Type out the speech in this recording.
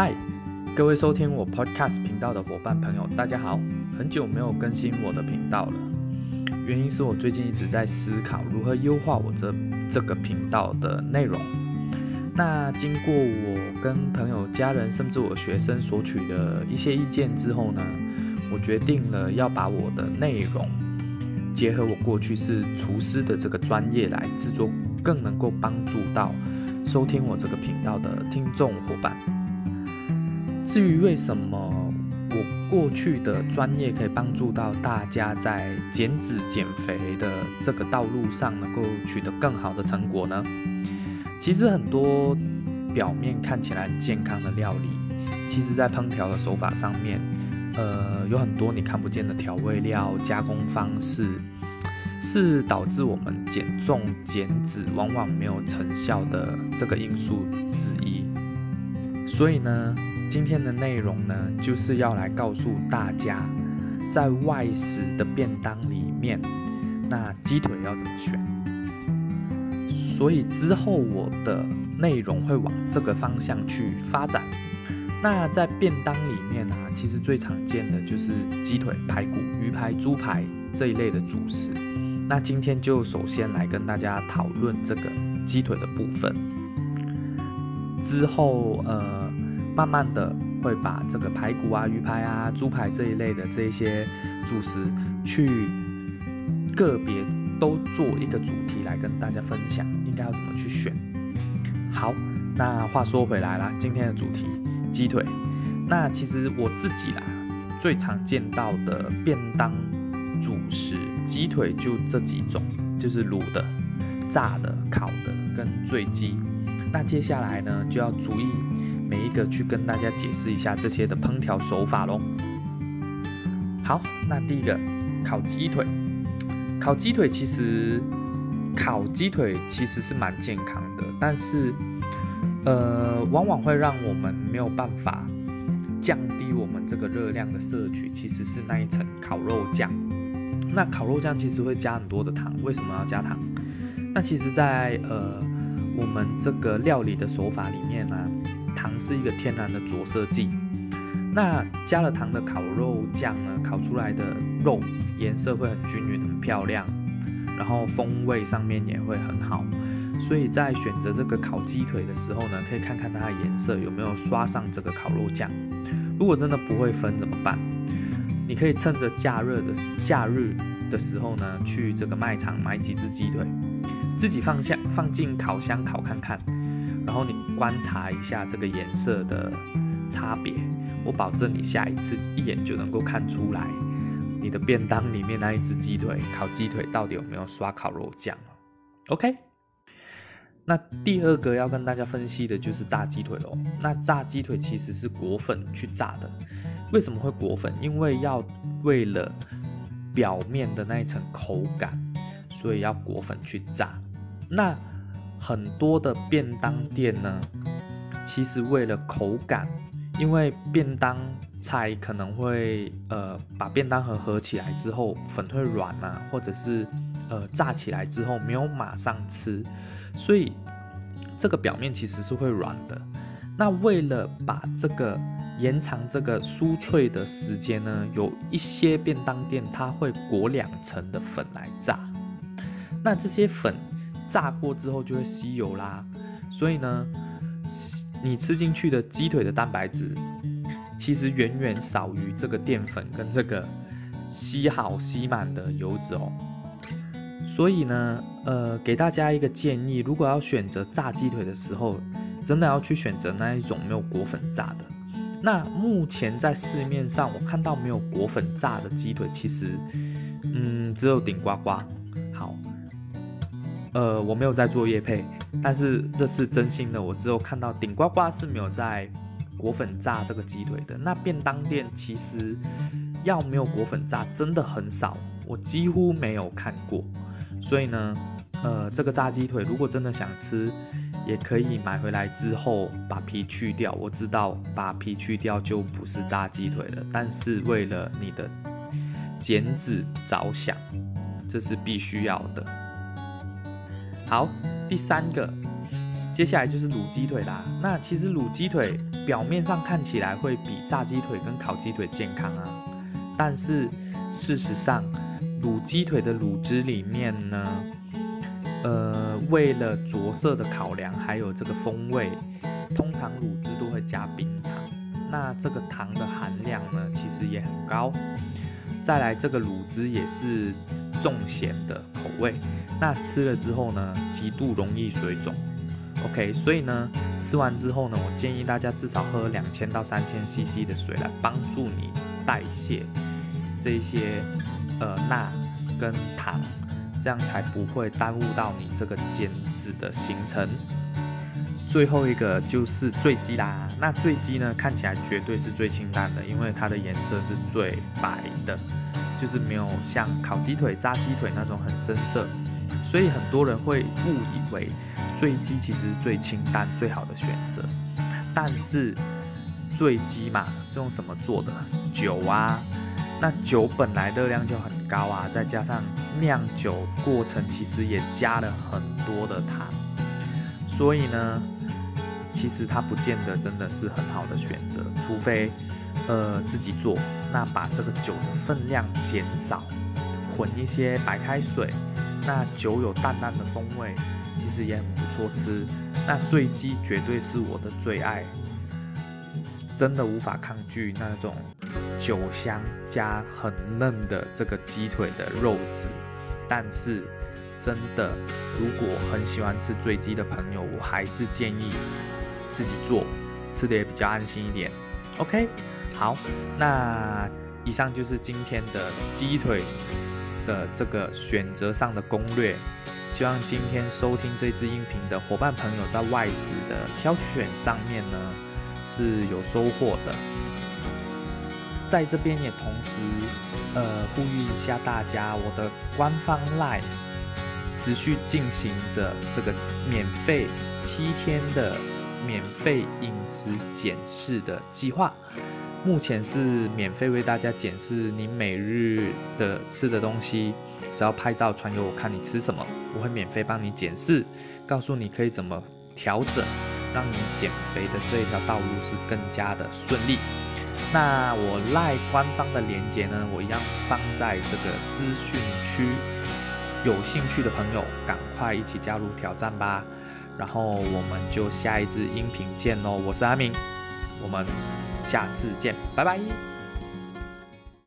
嗨，各位收听我 Podcast 频道的伙伴朋友，大家好！很久没有更新我的频道了，原因是我最近一直在思考如何优化我这这个频道的内容。那经过我跟朋友、家人，甚至我学生索取的一些意见之后呢，我决定了要把我的内容结合我过去是厨师的这个专业来制作，更能够帮助到收听我这个频道的听众伙伴。至于为什么我过去的专业可以帮助到大家在减脂减肥的这个道路上能够取得更好的成果呢？其实很多表面看起来很健康的料理，其实在烹调的手法上面，呃，有很多你看不见的调味料、加工方式，是导致我们减重减脂往往没有成效的这个因素之一。所以呢？今天的内容呢，就是要来告诉大家，在外食的便当里面，那鸡腿要怎么选。所以之后我的内容会往这个方向去发展。那在便当里面呢，其实最常见的就是鸡腿、排骨、鱼排、猪排这一类的主食。那今天就首先来跟大家讨论这个鸡腿的部分。之后，呃。慢慢的会把这个排骨啊、鱼排啊、猪排这一类的这些主食，去个别都做一个主题来跟大家分享，应该要怎么去选。好，那话说回来了，今天的主题鸡腿。那其实我自己啦，最常见到的便当主食鸡腿就这几种，就是卤的、炸的、烤的跟醉鸡。那接下来呢，就要逐一。每一个去跟大家解释一下这些的烹调手法喽。好，那第一个烤鸡腿，烤鸡腿其实烤鸡腿其实是蛮健康的，但是呃，往往会让我们没有办法降低我们这个热量的摄取，其实是那一层烤肉酱。那烤肉酱其实会加很多的糖，为什么要加糖？那其实，在呃我们这个料理的手法里面呢。糖是一个天然的着色剂，那加了糖的烤肉酱呢，烤出来的肉颜色会很均匀、很漂亮，然后风味上面也会很好。所以在选择这个烤鸡腿的时候呢，可以看看它的颜色有没有刷上这个烤肉酱。如果真的不会分怎么办？你可以趁着假日的假日的时候呢，去这个卖场买几只鸡腿，自己放下放进烤箱烤看看。然后你观察一下这个颜色的差别，我保证你下一次一眼就能够看出来，你的便当里面那一只鸡腿烤鸡腿到底有没有刷烤肉酱 OK，那第二个要跟大家分析的就是炸鸡腿喽。那炸鸡腿其实是裹粉去炸的，为什么会裹粉？因为要为了表面的那一层口感，所以要裹粉去炸。那很多的便当店呢，其实为了口感，因为便当菜可能会呃把便当盒合起来之后粉会软啊，或者是呃炸起来之后没有马上吃，所以这个表面其实是会软的。那为了把这个延长这个酥脆的时间呢，有一些便当店它会裹两层的粉来炸，那这些粉。炸过之后就会吸油啦，所以呢，你吃进去的鸡腿的蛋白质其实远远少于这个淀粉跟这个吸好吸满的油脂哦。所以呢，呃，给大家一个建议，如果要选择炸鸡腿的时候，真的要去选择那一种没有裹粉炸的。那目前在市面上我看到没有裹粉炸的鸡腿，其实，嗯，只有顶呱呱。呃，我没有在做叶配，但是这是真心的。我只有看到顶呱呱是没有在裹粉炸这个鸡腿的。那便当店其实要没有裹粉炸真的很少，我几乎没有看过。所以呢，呃，这个炸鸡腿如果真的想吃，也可以买回来之后把皮去掉。我知道把皮去掉就不是炸鸡腿了，但是为了你的减脂着想，这是必须要的。好，第三个，接下来就是卤鸡腿啦。那其实卤鸡腿表面上看起来会比炸鸡腿跟烤鸡腿健康啊，但是事实上，卤鸡腿的卤汁里面呢，呃，为了着色的考量，还有这个风味，通常卤汁都会加冰糖。那这个糖的含量呢，其实也很高。再来，这个卤汁也是重咸的味，那吃了之后呢，极度容易水肿。OK，所以呢，吃完之后呢，我建议大家至少喝两千到三千 CC 的水来帮助你代谢这些呃钠跟糖，这样才不会耽误到你这个减脂的行程。最后一个就是醉鸡啦，那醉鸡呢看起来绝对是最清淡的，因为它的颜色是最白的，就是没有像烤鸡腿、炸鸡腿那种很深色，所以很多人会误以为醉鸡其实是最清淡、最好的选择。但是醉鸡嘛是用什么做的？酒啊，那酒本来热量就很高啊，再加上酿酒过程其实也加了很多的糖，所以呢。其实它不见得真的是很好的选择，除非，呃，自己做，那把这个酒的分量减少，混一些白开水，那酒有淡淡的风味，其实也很不错吃。那醉鸡绝对是我的最爱，真的无法抗拒那种酒香加很嫩的这个鸡腿的肉质。但是，真的，如果很喜欢吃醉鸡的朋友，我还是建议。自己做，吃的也比较安心一点。OK，好，那以上就是今天的鸡腿的这个选择上的攻略。希望今天收听这支音频的伙伴朋友在外食的挑选上面呢是有收获的。在这边也同时呃呼吁一下大家，我的官方 Line 持续进行着这个免费七天的。免费饮食检视的计划，目前是免费为大家检视你每日的吃的东西，只要拍照传给我看你吃什么，我会免费帮你检视，告诉你可以怎么调整，让你减肥的这一条道路是更加的顺利。那我赖官方的链接呢，我一样放在这个资讯区，有兴趣的朋友赶快一起加入挑战吧。然后我们就下一支音频见喽，我是阿明，我们下次见，拜拜。